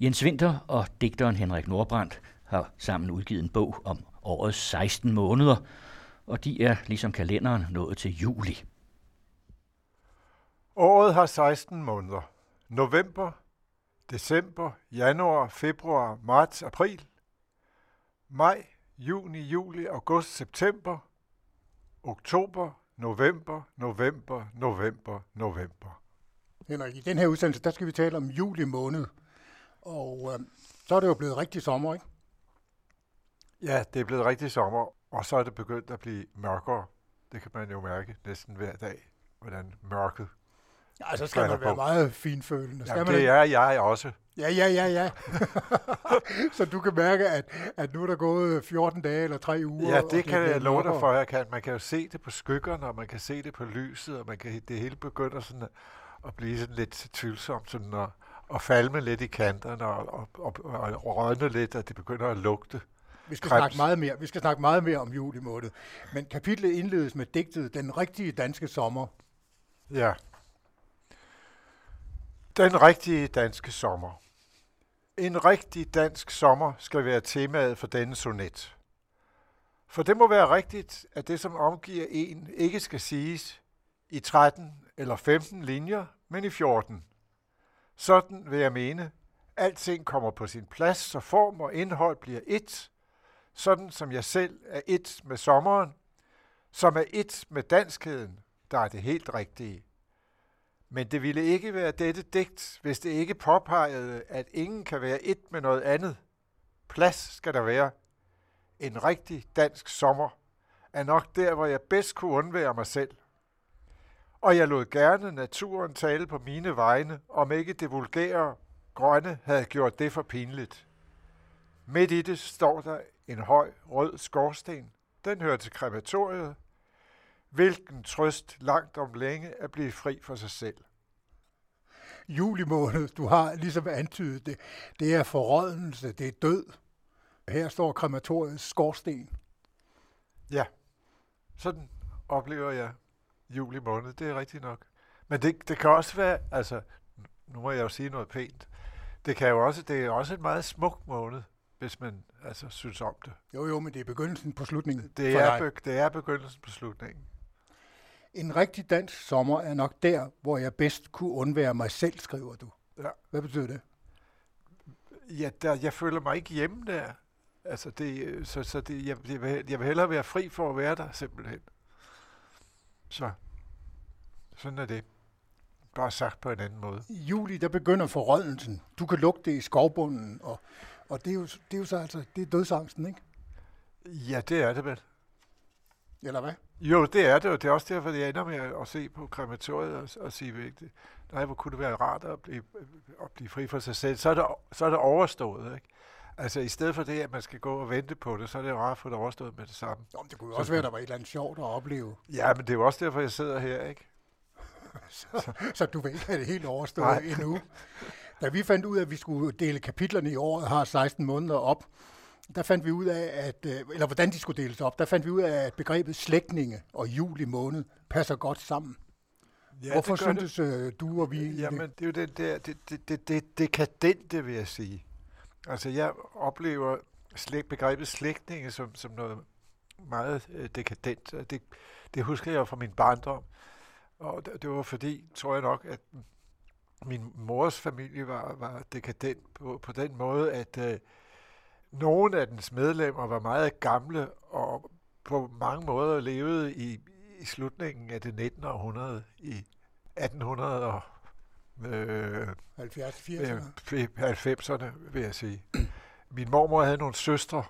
Jens Winter og digteren Henrik Nordbrandt har sammen udgivet en bog om årets 16 måneder, og de er ligesom kalenderen nået til juli. Året har 16 måneder. November, december, januar, februar, marts, april, maj, juni, juli, august, september, oktober, november, november, november, november. Henrik, i den her udsendelse, der skal vi tale om juli måned. Og øh, så er det jo blevet rigtig sommer, ikke? Ja, det er blevet rigtig sommer, og så er det begyndt at blive mørkere. Det kan man jo mærke næsten hver dag, hvordan mørket Ja, så skal man være meget finfølende. Skal Jamen, man det er jeg også. Ja, ja, ja, ja. så du kan mærke, at, at nu er der gået 14 dage eller 3 uger. Ja, det, det kan bliver jeg love dig for, jeg kan. Man kan jo se det på skyggerne, og man kan se det på lyset, og man kan, det hele begynder sådan at, at blive sådan lidt tvivlsomt, sådan at, at falme lidt i kanterne og, og, og, og rødne lidt, og det begynder at lugte. Vi skal, Krebs. snakke meget mere, vi skal snakke meget mere om juli måned. Men kapitlet indledes med digtet Den rigtige danske sommer. Ja. Den rigtige danske sommer. En rigtig dansk sommer skal være temaet for denne sonet. For det må være rigtigt, at det, som omgiver en, ikke skal siges i 13 eller 15 linjer, men i 14. Sådan vil jeg mene, alting kommer på sin plads, så form og indhold bliver ét, sådan som jeg selv er ét med sommeren, som er ét med danskheden, der er det helt rigtige. Men det ville ikke være dette digt, hvis det ikke påpegede, at ingen kan være et med noget andet. Plads skal der være. En rigtig dansk sommer er nok der, hvor jeg bedst kunne undvære mig selv. Og jeg lod gerne naturen tale på mine vegne, om ikke det vulgære grønne havde gjort det for pinligt. Midt i det står der en høj rød skorsten. Den hører til krematoriet, Hvilken trøst langt om længe at blive fri for sig selv. Juli måned, du har ligesom antydet det, det er forrådnelse, det er død. Her står krematoriets skorsten. Ja, sådan oplever jeg juli måned, det er rigtigt nok. Men det, det kan også være, altså, nu må jeg jo sige noget pænt, det kan jo også, det er også en meget smuk måned, hvis man altså synes om det. Jo, jo, men det er begyndelsen på slutningen Det er, be, det er begyndelsen på slutningen. En rigtig dansk sommer er nok der, hvor jeg bedst kunne undvære mig selv, skriver du. Ja. Hvad betyder det? Ja, der, jeg føler mig ikke hjemme der. Altså, det, så, så det, jeg, jeg, vil, jeg vil hellere være fri for at være der, simpelthen. Så, sådan er det. Bare sagt på en anden måde. I juli, der begynder forrådnelsen. Du kan lugte det i skovbunden, og, og det, er jo, det er jo så altså, det er dødsangsten, ikke? Ja, det er det vel. Eller hvad? Jo, det er det, og det er også derfor, at jeg ender med at se på krematoriet og, og sige, vigtigt. nej, hvor kunne det være rart at blive, at blive fri for sig selv. Så er, det, så er det overstået, ikke? Altså, i stedet for det, at man skal gå og vente på det, så er det jo rart at få det overstået med det samme. Jo, men det kunne jo også være, at der var et eller andet sjovt at opleve. Ja, men det er jo også derfor, jeg sidder her, ikke? så, så du vil ikke have det helt overstået Nej. endnu. Da vi fandt ud af, at vi skulle dele kapitlerne i året, har 16 måneder op, der fandt vi ud af, at, øh, eller hvordan de skulle deles op, der fandt vi ud af, at begrebet slægtninge og juli måned passer godt sammen. Ja, Hvorfor det gør det. syntes øh, du og vi... Jamen, det er jo den der, det, det, det, det dekadente, vil jeg sige. Altså, jeg oplever slægt, begrebet slægtninge som, som noget meget øh, dekadent. Det, det husker jeg fra min barndom. Og det, det var fordi, tror jeg nok, at min mors familie var, var dekadent på, på den måde, at øh, nogle af dens medlemmer var meget gamle og på mange måder levede i, i slutningen af det 19. århundrede, i 1800 og øh, 70 80 øh, 90'erne, vil jeg sige. Min mormor havde nogle søstre,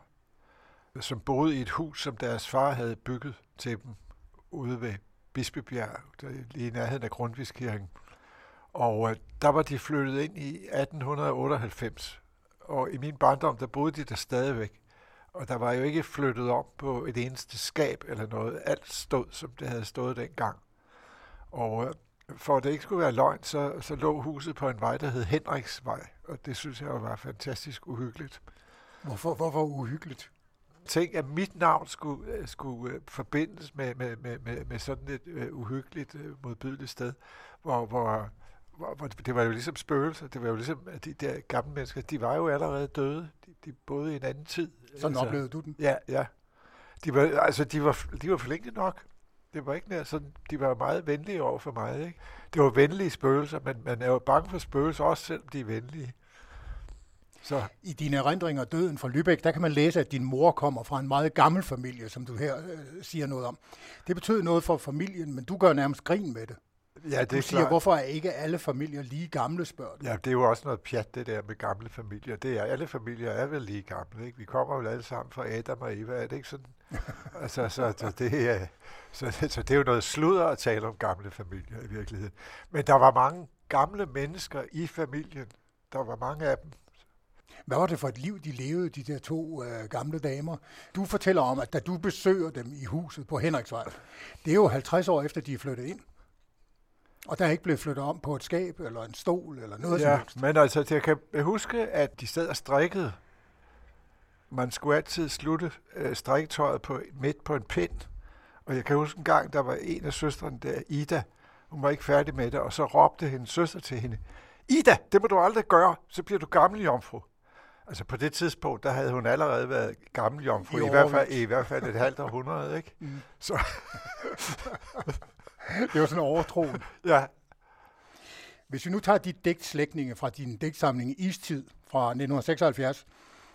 som boede i et hus, som deres far havde bygget til dem ude ved Bispebjerg, der- lige i nærheden af Grundtvigskirken. Og øh, der var de flyttet ind i 1898. Og i min barndom, der boede de der stadigvæk. Og der var jo ikke flyttet om på et eneste skab eller noget. Alt stod, som det havde stået dengang. Og øh, for at det ikke skulle være løgn, så, så lå huset på en vej, der hed Henriksvej. Og det synes jeg var fantastisk uhyggeligt. Hvorfor, hvorfor uhyggeligt? Tænk, at mit navn skulle, øh, skulle øh, forbindes med, med, med, med, med sådan et øh, uhyggeligt, modbydeligt sted, hvor, hvor, hvor, hvor det var jo ligesom spøgelser. Det var jo ligesom, at de der gamle mennesker, de var jo allerede døde. De, de boede i en anden tid. Sådan altså, oplevede du den? Ja, ja. De var, altså, de var, de var forlængte nok. Det var ikke nær sådan, de var meget venlige over for mig. Ikke? Det var venlige spøgelser, men man er jo bange for spøgelser, også selvom de er venlige. Så. I dine erindringer Døden fra Lübeck, der kan man læse, at din mor kommer fra en meget gammel familie, som du her øh, siger noget om. Det betød noget for familien, men du gør nærmest grin med det. Ja, det du siger, klart. hvorfor er ikke alle familier lige gamle, spørger du? Ja, det er jo også noget pjat, det der med gamle familier. Det er, alle familier er vel lige gamle, ikke? Vi kommer jo alle sammen fra Adam og Eva, er det ikke sådan? altså, så, så, det er, så, så det er jo noget sludder at tale om gamle familier i virkeligheden. Men der var mange gamle mennesker i familien. Der var mange af dem, hvad var det for et liv, de levede, de der to øh, gamle damer? Du fortæller om, at da du besøger dem i huset på Henriksvej, det er jo 50 år efter, de er flyttet ind. Og der er ikke blevet flyttet om på et skab, eller en stol, eller noget ja, som helst. men altså, jeg kan huske, at de sad og strikkede. Man skulle altid slutte øh, strikketøjet på, midt på en pind. Og jeg kan huske en gang, der var en af søstrene der, Ida, hun var ikke færdig med det, og så råbte hendes søster til hende, Ida, det må du aldrig gøre, så bliver du gammel jomfru. Altså på det tidspunkt, der havde hun allerede været gammel jomfru, i, i, hvert, fald, i hvert fald et halvt århundrede, ikke? Mm. Så det var sådan en overtro. Ja. Hvis vi nu tager dit digtslægtninge fra din digtsamling Istid fra 1976,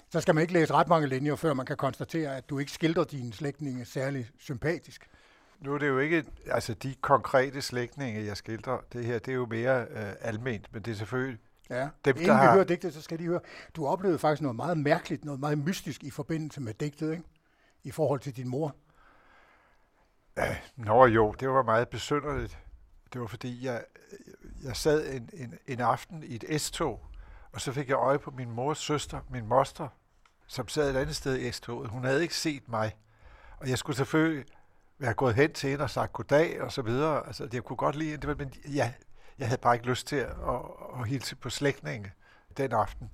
så skal man ikke læse ret mange linjer, før man kan konstatere, at du ikke skildrer dine slægtninge særlig sympatisk. Nu er det jo ikke, altså de konkrete slægtninge, jeg skildrer, det her, det er jo mere øh, alment, men det er selvfølgelig Ja, dem, inden der vi har... hører digtet, så skal de høre, du oplevede faktisk noget meget mærkeligt, noget meget mystisk i forbindelse med digtet, ikke? I forhold til din mor. Nå jo, det var meget besynderligt. Det var fordi, jeg, jeg sad en, en, en aften i et S-tog, og så fik jeg øje på min mors søster, min moster, som sad et andet sted i S-toget. Hun havde ikke set mig. Og jeg skulle selvfølgelig være gået hen til hende og sagt goddag og så videre. Altså, jeg kunne godt lide hende, men jeg, jeg havde bare ikke lyst til at, at, at hilse på slægtninge den aften.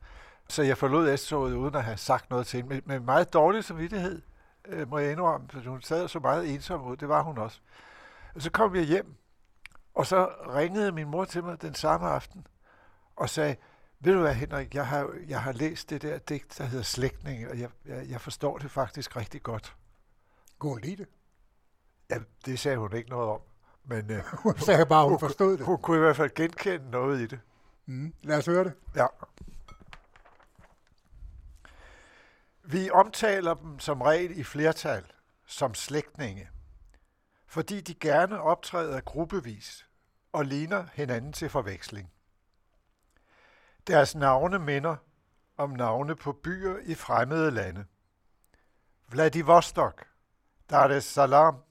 Så jeg forlod S-toget uden at have sagt noget til hende, med, med meget dårlig samvittighed øh, må jeg indrømme, for hun sad så meget ensom ud, det var hun også. Og så kom jeg hjem, og så ringede min mor til mig den samme aften, og sagde, ved du hvad Henrik, jeg har, jeg har læst det der digt, der hedder Slægtning, og jeg, jeg, jeg forstår det faktisk rigtig godt. Gå hun lide det? Ja, det sagde hun ikke noget om. Men, øh, hun sagde bare, hun, hun forstod det. Hun, hun kunne i hvert fald genkende noget i det. Mm. Lad os høre det. Ja. Vi omtaler dem som regel i flertal som slægtninge, fordi de gerne optræder gruppevis og ligner hinanden til forveksling. Deres navne minder om navne på byer i fremmede lande. Vladivostok, Dar es Salaam,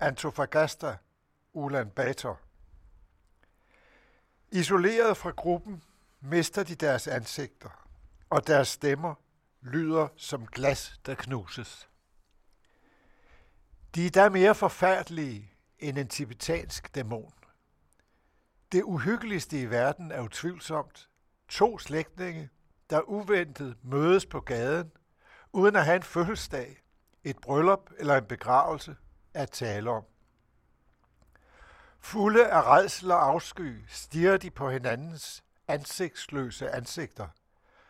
Antofagasta, Ulan Bator. Isoleret fra gruppen mister de deres ansigter, og deres stemmer lyder som glas, der knuses. De er da mere forfærdelige end en tibetansk dæmon. Det uhyggeligste i verden er utvivlsomt to slægtninge, der uventet mødes på gaden, uden at have en fødselsdag, et bryllup eller en begravelse at tale om. Fulde af redsel og afsky stiger de på hinandens ansigtsløse ansigter –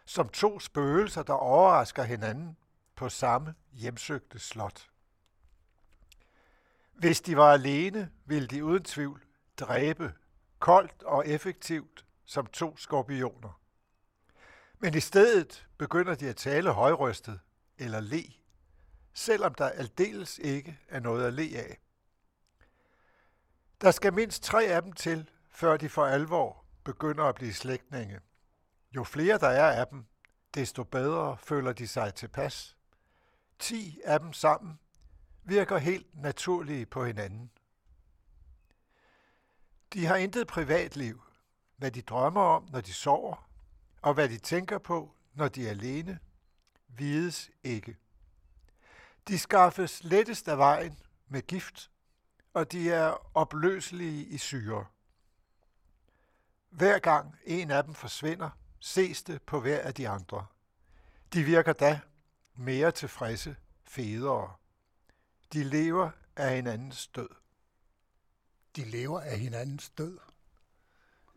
som to spøgelser, der overrasker hinanden på samme hjemsøgte slot. Hvis de var alene, ville de uden tvivl dræbe koldt og effektivt som to skorpioner. Men i stedet begynder de at tale højrøstet eller le, selvom der aldeles ikke er noget at le af. Der skal mindst tre af dem til, før de for alvor begynder at blive slægtninge – jo flere der er af dem, desto bedre føler de sig tilpas. Ti af dem sammen virker helt naturlige på hinanden. De har intet privatliv. Hvad de drømmer om, når de sover, og hvad de tænker på, når de er alene, vides ikke. De skaffes lettest af vejen med gift, og de er opløselige i syre. Hver gang en af dem forsvinder, ses det på hver af de andre. De virker da mere tilfredse, federe. De lever af hinandens død. De lever af hinandens død.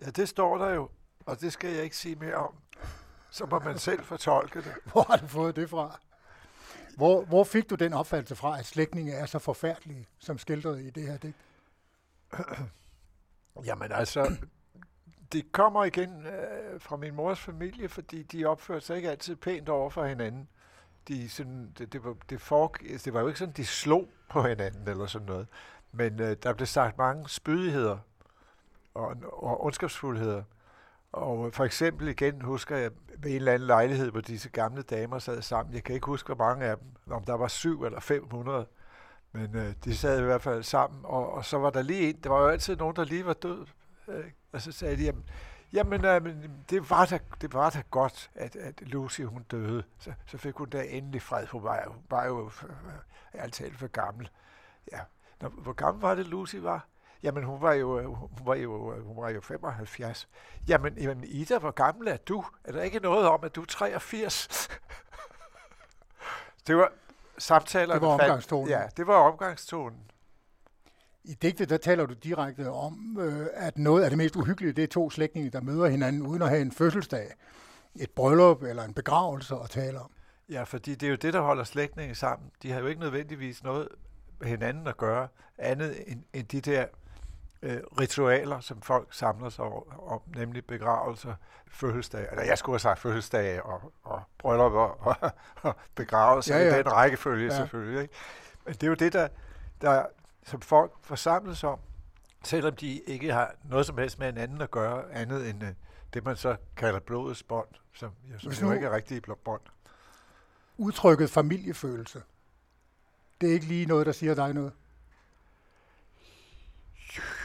Ja, det står der jo, og det skal jeg ikke sige mere om. Så må man selv fortolke det. Hvor har du fået det fra? Hvor, hvor fik du den opfattelse fra, at slægtninge er så forfærdelige, som skildret i det her digt? Jamen altså, det kommer igen øh, fra min mors familie, fordi de opførte sig ikke altid pænt over for hinanden. De sådan, det, det, var, det, for, altså, det var jo ikke sådan, de slog på hinanden eller sådan noget. Men øh, der blev sagt mange spydigheder og, og ondskabsfuldheder. Og øh, for eksempel igen husker jeg ved en eller anden lejlighed, hvor disse gamle damer sad sammen. Jeg kan ikke huske, hvor mange af dem, om der var syv eller 500. Men øh, de sad i hvert fald sammen, og, og så var der lige en, der var jo altid nogen, der lige var død. Øh, og så sagde de, jamen, jamen øh, det, var da, det var da godt, at, at Lucy hun døde. Så, så fik hun da endelig fred. Hun var, hun var jo øh, altid for gammel. Ja. Nå, hvor gammel var det, Lucy var? Jamen, hun var jo, hun var jo, hun var jo 75. Jamen, jamen, Ida, hvor gammel er du? Er der ikke noget om, at du er 83? det var samtaler. Det var omgangstonen. Ja, det var omgangstonen. I digtet, der taler du direkte om, øh, at noget af det mest uhyggelige, det er to slægtninge, der møder hinanden uden at have en fødselsdag, et bryllup eller en begravelse at tale om. Ja, fordi det er jo det, der holder slægtninge sammen. De har jo ikke nødvendigvis noget med hinanden at gøre, andet end, end de der øh, ritualer, som folk samler sig om, nemlig begravelser, fødselsdage, eller jeg skulle have sagt fødselsdage og, og bryllupper og, og begravelser ja, ja. i den rækkefølge ja. selvfølgelig. Ikke? Men det er jo det, der, der, som folk forsamles om, selvom de ikke har noget som helst med hinanden at gøre, andet end uh, det, man så kalder blodets bånd, som, ja, som jo ikke er rigtige bånd. Udtrykket familiefølelse, det er ikke lige noget, der siger dig noget?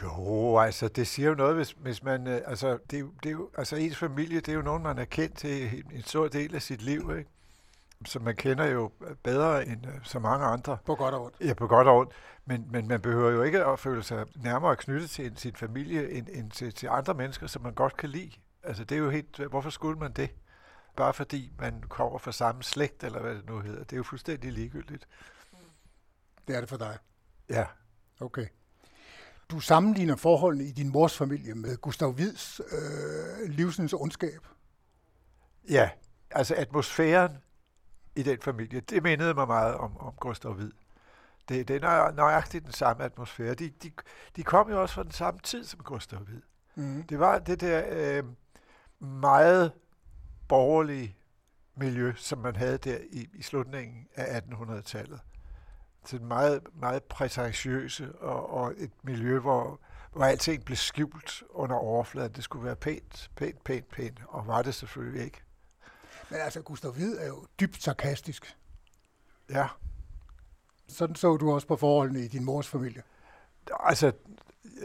Jo, altså det siger jo noget, hvis, hvis man, øh, altså, det, det er jo, altså ens familie, det er jo nogen, man er kendt til en stor del af sit liv, ikke? Som man kender jo bedre end uh, så mange andre. På godt og ondt. Ja, på godt og ondt. Men, men man behøver jo ikke at føle sig nærmere knyttet til sin familie end, end til, til andre mennesker, som man godt kan lide. Altså det er jo helt, hvorfor skulle man det? Bare fordi man kommer fra samme slægt, eller hvad det nu hedder. Det er jo fuldstændig ligegyldigt. Det er det for dig? Ja. Okay du sammenligner forholdene i din mors familie med Gustav Wids øh, livsens ondskab. Ja, altså atmosfæren i den familie, det mindede mig meget om, om Gustav Hvid. Det, det er nøjagtigt den samme atmosfære. De, de, de kom jo også fra den samme tid som Gustav Hvid. Mm. Det var det der øh, meget borgerlige miljø, som man havde der i, i slutningen af 1800-tallet til meget, meget prætentiøse og, og et miljø, hvor, hvor alting blev skjult under overfladen. Det skulle være pænt, pænt, pænt, pænt, og var det selvfølgelig ikke. Men altså, Gustav Hvid er jo dybt sarkastisk. Ja. Sådan så du også på forholdene i din mors familie. Altså,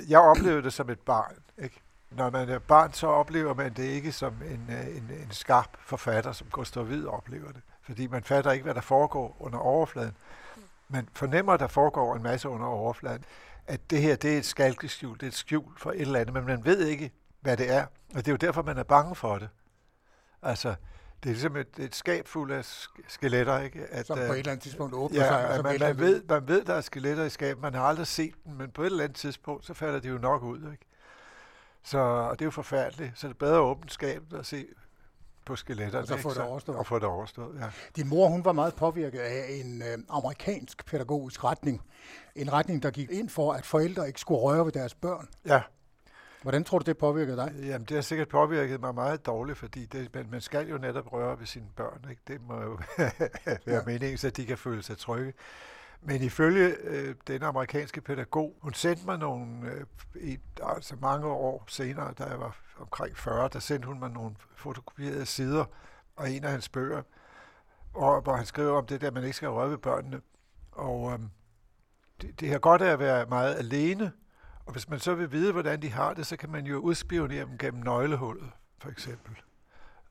jeg oplevede det som et barn. Ikke? Når man er barn, så oplever man det ikke som en, en, en skarp forfatter, som Gustav Hvid oplever det. Fordi man fatter ikke, hvad der foregår under overfladen man fornemmer, at der foregår en masse under overfladen, at det her det er et skalkeskjul, det er et skjul for et eller andet, men man ved ikke, hvad det er. Og det er jo derfor, man er bange for det. Altså, det er ligesom et, et skab fuld af skeletter, ikke? At, Som på et øh, eller andet tidspunkt åbner ja, sig. Ja, man, man, ved, man ved, der er skeletter i skabet. Man har aldrig set dem, men på et eller andet tidspunkt, så falder de jo nok ud, ikke? Så og det er jo forfærdeligt. Så det er bedre at åbne skabet og se, på skeletterne. Og så få det overstået. Og få det overstået, ja. Din mor, hun var meget påvirket af en øh, amerikansk pædagogisk retning. En retning, der gik ind for, at forældre ikke skulle røre ved deres børn. Ja. Hvordan tror du, det påvirkede dig? Jamen, det har sikkert påvirket mig meget dårligt, fordi det, man, man skal jo netop røre ved sine børn. Ikke? Det må jo være ja. meningen, så de kan føle sig trygge. Men ifølge øh, den amerikanske pædagog, hun sendte mig nogle, øh, i, altså mange år senere, da jeg var omkring 40, der sendte hun mig nogle fotokopierede sider og en af hans bøger, og, hvor han skriver om det der, at man ikke skal røre ved børnene. Og øhm, det, det har godt af at være meget alene, og hvis man så vil vide, hvordan de har det, så kan man jo udspionere dem gennem nøglehullet, for eksempel.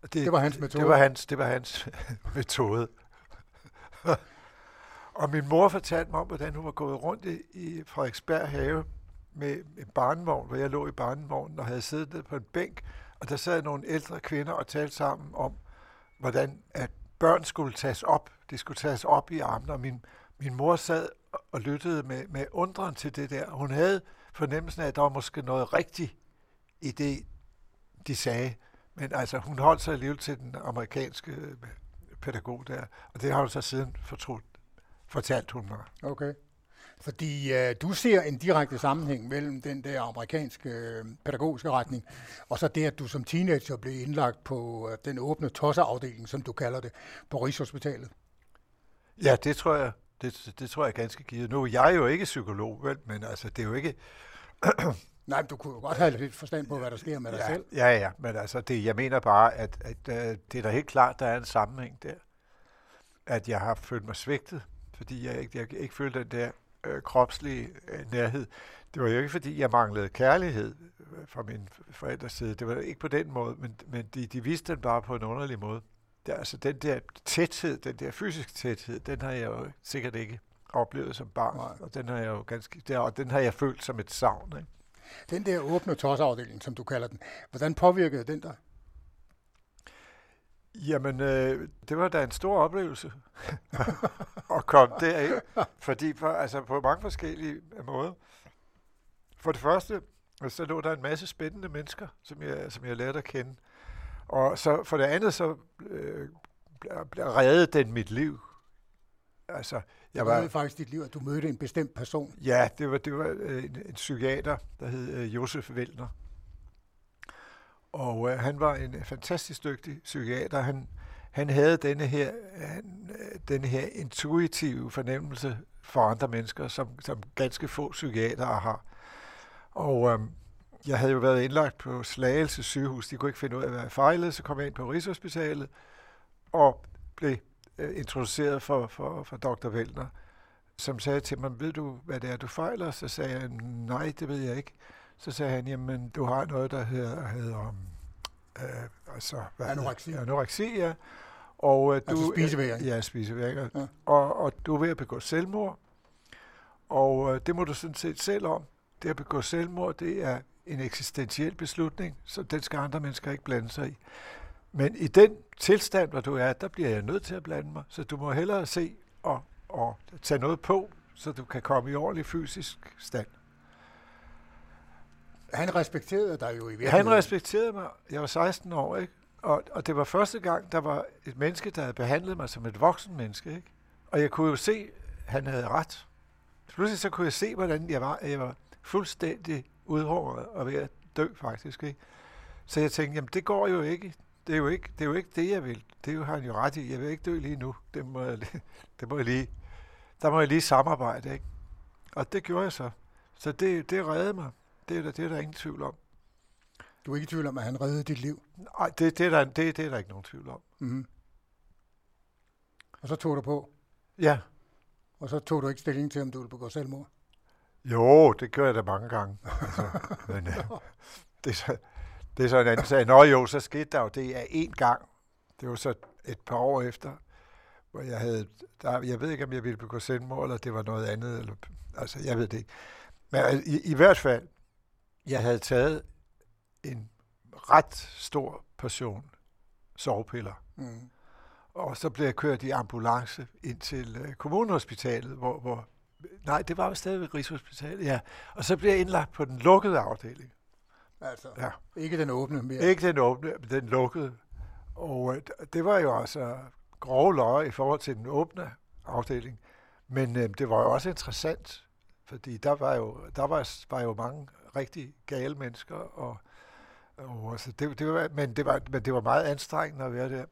Det, det var hans metode? Det var hans, det var hans metode. og min mor fortalte mig om, hvordan hun var gået rundt i, i Frederiksberg have med en barnevogn, hvor jeg lå i barnevognen og havde siddet ned på en bænk, og der sad nogle ældre kvinder og talte sammen om, hvordan at børn skulle tages op. De skulle tages op i armene, og min, min mor sad og lyttede med, med undren til det der. Hun havde fornemmelsen af, at der var måske noget rigtigt i det, de sagde. Men altså, hun holdt sig alligevel til den amerikanske øh, pædagog der, og det har hun så siden fortrudt, fortalt hun mig. Okay. Fordi øh, du ser en direkte sammenhæng mellem den der amerikanske øh, pædagogiske retning, og så det, at du som teenager blev indlagt på øh, den åbne tosseafdeling, som du kalder det, på Rigshospitalet. Ja, det tror jeg, det, det tror jeg ganske givet. Nu jeg er jeg jo ikke psykolog, vel, men altså, det er jo ikke... Nej, men du kunne jo godt have lidt forstand på, hvad der sker med dig ja, selv. Ja, ja, men altså, det, jeg mener bare, at, at, at det er da helt klart, der er en sammenhæng der. At jeg har følt mig svigtet, fordi jeg ikke, jeg ikke følte den der øh, kropslige øh, nærhed. Det var jo ikke, fordi jeg manglede kærlighed øh, fra min forældres side. Det var ikke på den måde, men, men de, de viste den bare på en underlig måde. Det, altså den der tæthed, den der fysiske tæthed, den har jeg jo sikkert ikke oplevet som barn, Nej. og den har jeg jo ganske, der, og den har jeg følt som et savn. Ikke? Den der åbne tosseafdeling, som du kalder den, hvordan påvirkede den dig? Jamen, øh, det var da en stor oplevelse at komme derind, fordi for, altså på mange forskellige måder. For det første, så lå der en masse spændende mennesker, som jeg, som jeg lærte at kende. Og så for det andet, så øh, reddet den mit liv. Altså, jeg var, det faktisk dit liv, at du mødte en bestemt person. Ja, det var, det var øh, en, en psykiater, der hed øh, Josef Vellner. Og øh, han var en fantastisk dygtig psykiater. Han, han havde denne her, han, øh, denne her intuitive fornemmelse for andre mennesker, som, som ganske få psykiatere har. Og øh, jeg havde jo været indlagt på Slagelse sygehus. De kunne ikke finde ud af, hvad jeg fejlede. Så kom jeg ind på Rigshospitalet og blev øh, introduceret for, for, for dr. Vellner, som sagde til mig, ved du, hvad det er, du fejler? Så sagde jeg, nej, det ved jeg ikke. Så sagde han, jamen, du har noget, der hedder, hedder øh, altså, hvad anoreksi. anoreksi, ja. Og, øh, du, altså spiseværing. Ja, spiseværing. Ja. Og, og du er ved at begå selvmord. Og øh, det må du sådan set selv om. Det at begå selvmord, det er en eksistentiel beslutning, så den skal andre mennesker ikke blande sig i. Men i den tilstand, hvor du er, der bliver jeg nødt til at blande mig. Så du må hellere se og, og tage noget på, så du kan komme i ordentlig fysisk stand. Han respekterede dig jo i virkeligheden. Han respekterede mig. Jeg var 16 år, ikke? Og, og det var første gang, der var et menneske, der havde behandlet mig som et voksen menneske, ikke? Og jeg kunne jo se, at han havde ret. Pludselig så kunne jeg se, hvordan jeg var. Jeg var fuldstændig udhåret og ved at dø, faktisk, ikke? Så jeg tænkte, jamen det går jo ikke. Det er jo ikke det, er jo ikke det jeg vil. Det har han jo ret i. Jeg vil ikke dø lige nu. Det må jeg, det må jeg lige, der må jeg lige samarbejde, ikke? Og det gjorde jeg så. Så det, det reddede mig. Det er, der, det er der ingen tvivl om. Du er ikke i tvivl om, at han reddede dit liv? Nej, det, det, er der, det, det er der ikke nogen tvivl om. Mm-hmm. Og så tog du på? Ja. Og så tog du ikke stilling til, om du ville begå selvmord? Jo, det gør jeg da mange gange. altså, men, øh, det, er så, det er så en anden sag. Nå jo, så skete der jo det af én gang. Det var så et par år efter, hvor jeg havde, der, jeg ved ikke, om jeg ville begå selvmord, eller det var noget andet, eller, altså, jeg ved det ikke. Men altså, i, i hvert fald, jeg havde taget en ret stor portion sovepiller. Mm. Og så blev jeg kørt i ambulance ind til uh, kommunehospitalet, hvor, hvor Nej, det var jo stadigvæk Rigshospitalet, ja. Og så blev jeg indlagt på den lukkede afdeling. Altså, ja. ikke den åbne mere? Ikke den åbne, men den lukkede. Og øh, det var jo altså grove løje i forhold til den åbne afdeling. Men øh, det var jo også interessant, fordi der var jo, der var, var jo mange rigtig gale mennesker, og, og altså det, det var, men, det var, men det var meget anstrengende at være der.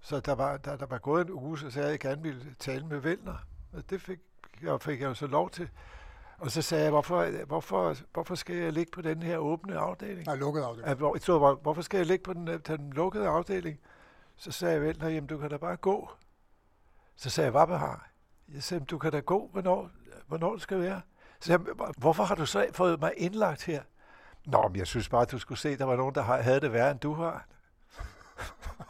Så der var, der, der var gået en uge, så sagde jeg, at jeg gerne ville tale med Vælner. Og det fik jeg, fik jeg jo så lov til. Og så sagde jeg, hvorfor, hvorfor, hvorfor skal jeg ligge på den her åbne afdeling? Nej, lukkede afdeling. Hvor, så, hvor, hvorfor skal jeg ligge på den, den lukkede afdeling? Så sagde jeg, Vælner, jamen du kan da bare gå. Så sagde jeg, hvad har? Jeg sagde, du kan da gå, hvornår, hvornår det skal være. Så sagde jeg, hvorfor har du så fået mig indlagt her? Nå, men jeg synes bare, at du skulle se, at der var nogen, der havde det værre, end du har.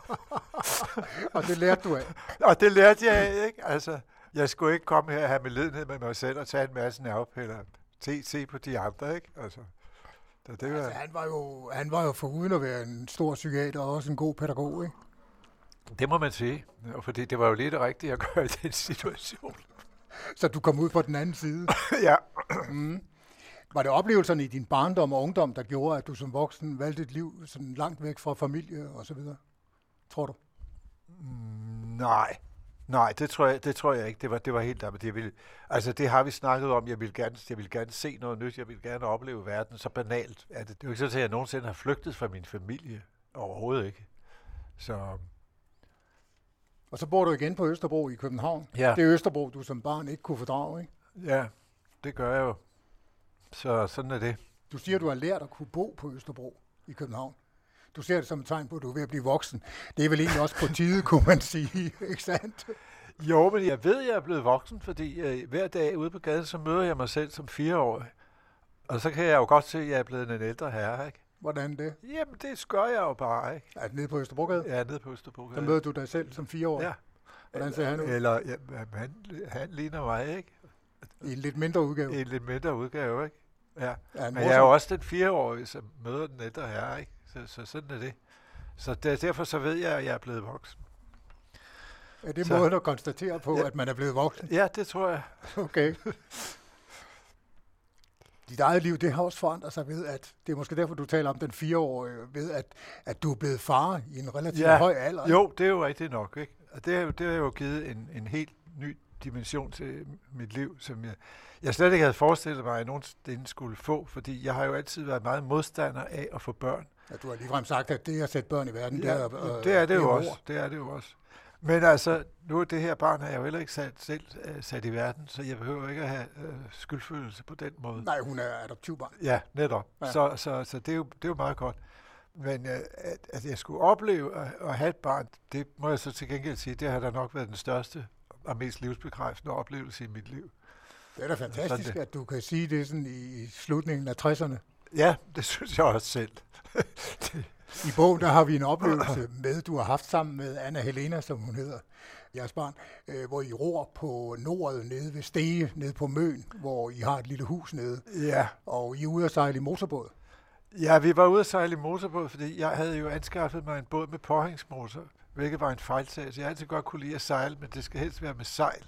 og det lærte du af? og det lærte jeg af, ikke? Altså, jeg skulle ikke komme her og have med ledenhed med mig selv og tage en masse nervepiller. Se, se på de andre, ikke? Altså, så det var... altså, han, var jo, han var jo for uden at være en stor psykiater og også en god pædagog, ikke? Det må man sige, fordi det var jo lidt det rigtige at gøre i den situation. Så du kom ud på den anden side? ja. Mm. Var det oplevelserne i din barndom og ungdom, der gjorde, at du som voksen valgte et liv sådan langt væk fra familie og så videre? Tror du? Mm, nej, nej, det tror jeg, det tror jeg ikke. Det var, det var helt andet. Jeg ville, altså, det har vi snakket om. Jeg vil gerne, jeg vil gerne se noget nyt. Jeg vil gerne opleve verden. Så banalt er det. Det er jo ikke sådan, at jeg nogensinde har flygtet fra min familie. Overhovedet ikke. Så Og så bor du igen på Østerbro i København. Ja. Det er Østerbro, du som barn ikke kunne fordrage, ikke? ja, det gør jeg jo. Så sådan er det. Du siger, du har lært at kunne bo på Østerbro i København. Du ser det som et tegn på, at du er ved at blive voksen. Det er vel egentlig også på tide, kunne man sige, ikke sandt? Jo, men jeg ved, at jeg er blevet voksen, fordi øh, hver dag ude på gaden, så møder jeg mig selv som fireårig. Og så kan jeg jo godt se, at jeg er blevet en ældre herre, ikke? Hvordan det? Jamen, det gør jeg jo bare, ikke? Er det nede på Østerbrogade? Er nede på Østerbro. Så møder du dig selv som fire år. Ja. Hvordan ser han ud? Eller, ja, han, han ligner mig, ikke? I en lidt mindre udgave. I en lidt mindre udgave, ikke? Ja. Han Men jeg er jo også den fireårige, som møder den ældre herre, ikke? Så, så sådan er det. Så der, derfor så ved jeg, at jeg er blevet voksen. Er det så- måden at konstatere på, Ja. at man er blevet voksen? Ja, det tror jeg. Okay. Dit eget liv, det har også forandret sig ved, at det er måske derfor, du taler om den fireårige, ved at, at du er blevet far i en relativt Ja, høj alder. Jo, det er jo rigtigt nok, ikke? Og det har, jo- det har jo givet en, en helt ny dimension til mit liv, som jeg, jeg slet ikke havde forestillet mig, at jeg nogensinde skulle få, fordi jeg har jo altid været meget modstander af at få børn. Ja, du har ligefrem sagt, at det at sætte børn i verden, Ja, det er, øh, det er det jo også. Det er det jo også. Men altså, nu er det her barn, har jeg jo heller ikke sat, selv uh, sat i verden, så jeg behøver ikke at have uh, skyldfølelse på den måde. Nej, hun er adoptivbarn. Ja, netop. Ja. Ja. Så, så, så det, er jo, det er jo meget godt. Men uh, at, at jeg skulle opleve at, at have et barn, det må jeg så til gengæld sige, det har da nok været den største og mest livsbekræftende oplevelse i mit liv. Det er da fantastisk, Sådan det. at du kan sige det sådan i slutningen af 60'erne. Ja, det synes jeg også selv. I bogen der har vi en oplevelse med, du har haft sammen med Anna Helena, som hun hedder, jeres barn, øh, hvor I ror på Nordet nede ved Stege, nede på Møn, hvor I har et lille hus nede, Ja. og I er ude at sejle i motorbåd. Ja, vi var ude at sejle i motorbåd, fordi jeg havde jo anskaffet mig en båd med påhængsmotor, hvilket var en fejltagelse. Jeg har altid godt kunne lide at sejle, men det skal helst være med sejl.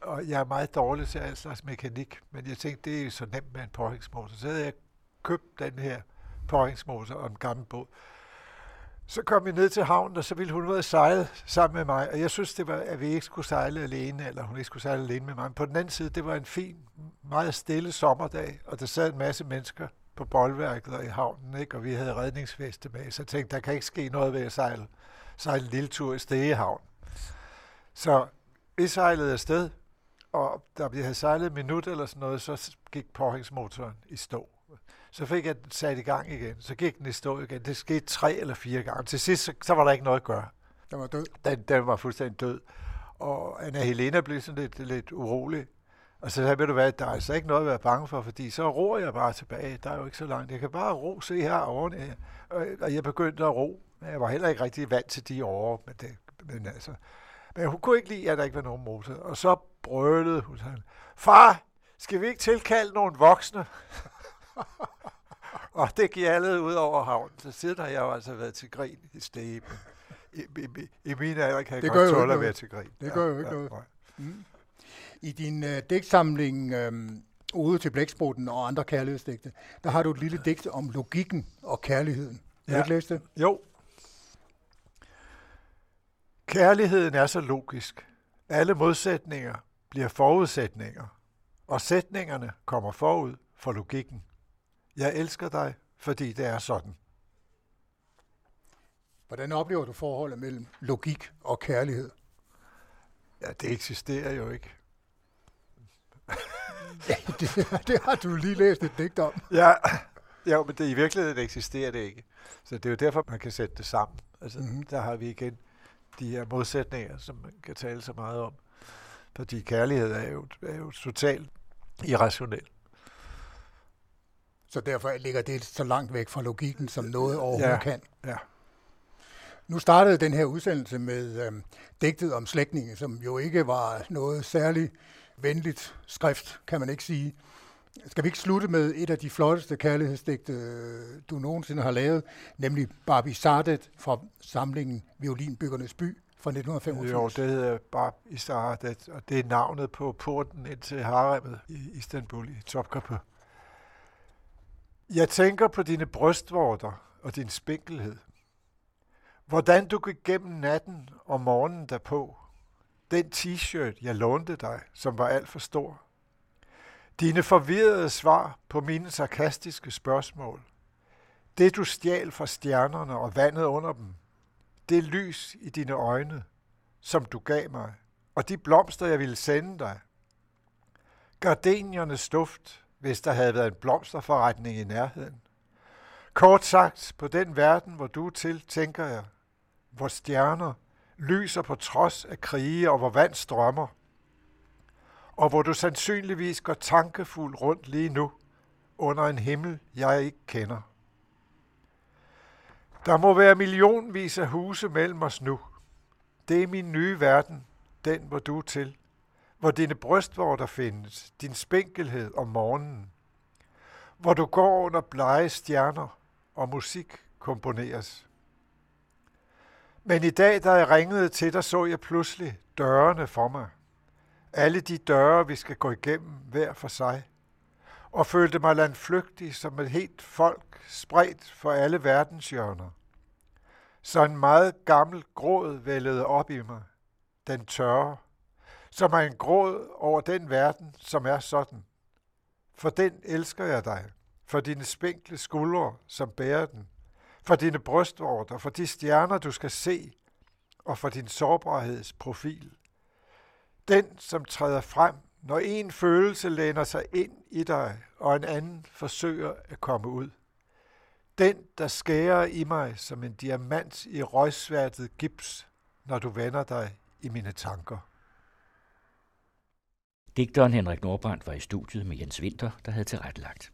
Og jeg er meget dårlig til al slags mekanik, men jeg tænkte, det er jo så nemt med en påhængsmotor. Så havde jeg købt den her påhængsmotor og en gammel båd. Så kom vi ned til havnen, og så ville hun ud og sejle sammen med mig. Og jeg synes, det var, at vi ikke skulle sejle alene, eller hun ikke skulle sejle alene med mig. Men på den anden side, det var en fin, meget stille sommerdag, og der sad en masse mennesker på boldværket og i havnen, ikke? og vi havde redningsveste med. Så jeg tænkte, der kan ikke ske noget ved at sejle, sejle en lille tur i Stegehavn. Så vi sejlede afsted, og da vi havde sejlet et minut eller sådan noget, så gik påhængsmotoren i stå. Så fik jeg den sat i gang igen. Så gik den i stå igen. Det skete tre eller fire gange. Til sidst, så, så var der ikke noget at gøre. Der var død. Den, den var fuldstændig død. Og Anna Helena blev sådan lidt, lidt urolig. Og så sagde jeg, du hvad, der er altså ikke noget at være bange for, fordi så roer jeg bare tilbage. Der er jo ikke så langt. Jeg kan bare ro, se her oven. Og, og jeg begyndte at ro. Jeg var heller ikke rigtig vant til de år. Men, det, men, altså, men hun kunne ikke lide, at der ikke var nogen motor. Og så brølede hun sådan, far, skal vi ikke tilkalde nogle voksne? og det gjaldede ud over havnen. Så siden har jeg jo altså været til grin i stegen. I, i, i, mine alder kan jeg Det godt ikke tåle at noget. være til grin. Det gør jo ikke noget. nej. Mm. I din øh, digtsamling øh, Ude til blæksprutten og andre kærlighedsdigte, der har du et lille digt om logikken og kærligheden. Vil du Ja. ikke læse det? Jo. Kærligheden er så logisk. Alle modsætninger bliver forudsætninger, og sætningerne kommer forud for logikken. Jeg elsker dig, fordi det er sådan. Hvordan oplever du forholdet mellem logik og kærlighed? Ja, det eksisterer jo ikke. det, det har du lige læst et digt om. Ja, jo, men det, i virkeligheden eksisterer det ikke. Så det er jo derfor, man kan sætte det sammen. Altså, Mhm. mm-hmm. der har vi igen de her modsætninger, som man kan tale så meget om. Fordi kærlighed er jo, er jo totalt irrationel. Så derfor ligger det så langt væk fra logikken, som noget overhovedet Ja. kan. Ja. Nu startede den her udsendelse med øhm, digtet om slægtninge, som jo ikke var noget særligt venligt skrift, kan man ikke sige. Skal vi ikke slutte med et af de flotteste kærlighedsdigte, øh, du nogensinde har lavet, nemlig Barbie Sardet fra samlingen Violinbyggernes by fra 1985? Jo, det hedder Barbie Sardet, og det er navnet på porten ind til Haremmet i Istanbul i Topkapı. Jeg tænker på dine brystvorter og din spinkelhed. Hvordan du gik gennem natten og morgenen derpå. Den t-shirt, jeg lånte dig, som var alt for stor. Dine forvirrede svar på mine sarkastiske spørgsmål. Det du stjal fra stjernerne og vandet under dem. Det lys i dine øjne, som du gav mig. Og de blomster, jeg ville sende dig. Gardeniernes duft, hvis der havde været en blomsterforretning i nærheden. Kort sagt, på den verden, hvor du er til, tænker jeg, hvor stjerner lyser på trods af krige og hvor vand strømmer, og hvor du sandsynligvis går tankefuld rundt lige nu, under en himmel, jeg ikke kender. Der må være millionvis af huse mellem os nu. Det er min nye verden, den hvor du er til, hvor dine brystvorter findes, din spinkelhed om morgenen, hvor du går under blege stjerner og musik komponeres. Men i dag, da jeg ringede til dig, så jeg pludselig dørene for mig. Alle de døre, vi skal gå igennem hver for sig. Og følte mig landflygtig som et helt folk, spredt for alle verdenshjørner. Så en meget gammel gråd vældede op i mig. Den tørre. Som er en gråd over den verden, som er sådan. For den elsker jeg dig. For dine spinkle skuldre, som bærer den for dine brystvorter, for de stjerner, du skal se, og for din sårbarhedsprofil. Den, som træder frem, når en følelse læner sig ind i dig, og en anden forsøger at komme ud. Den, der skærer i mig som en diamant i røgsværtet gips, når du vender dig i mine tanker. Digteren Henrik Nordbrandt var i studiet med Jens Winter, der havde tilrettelagt.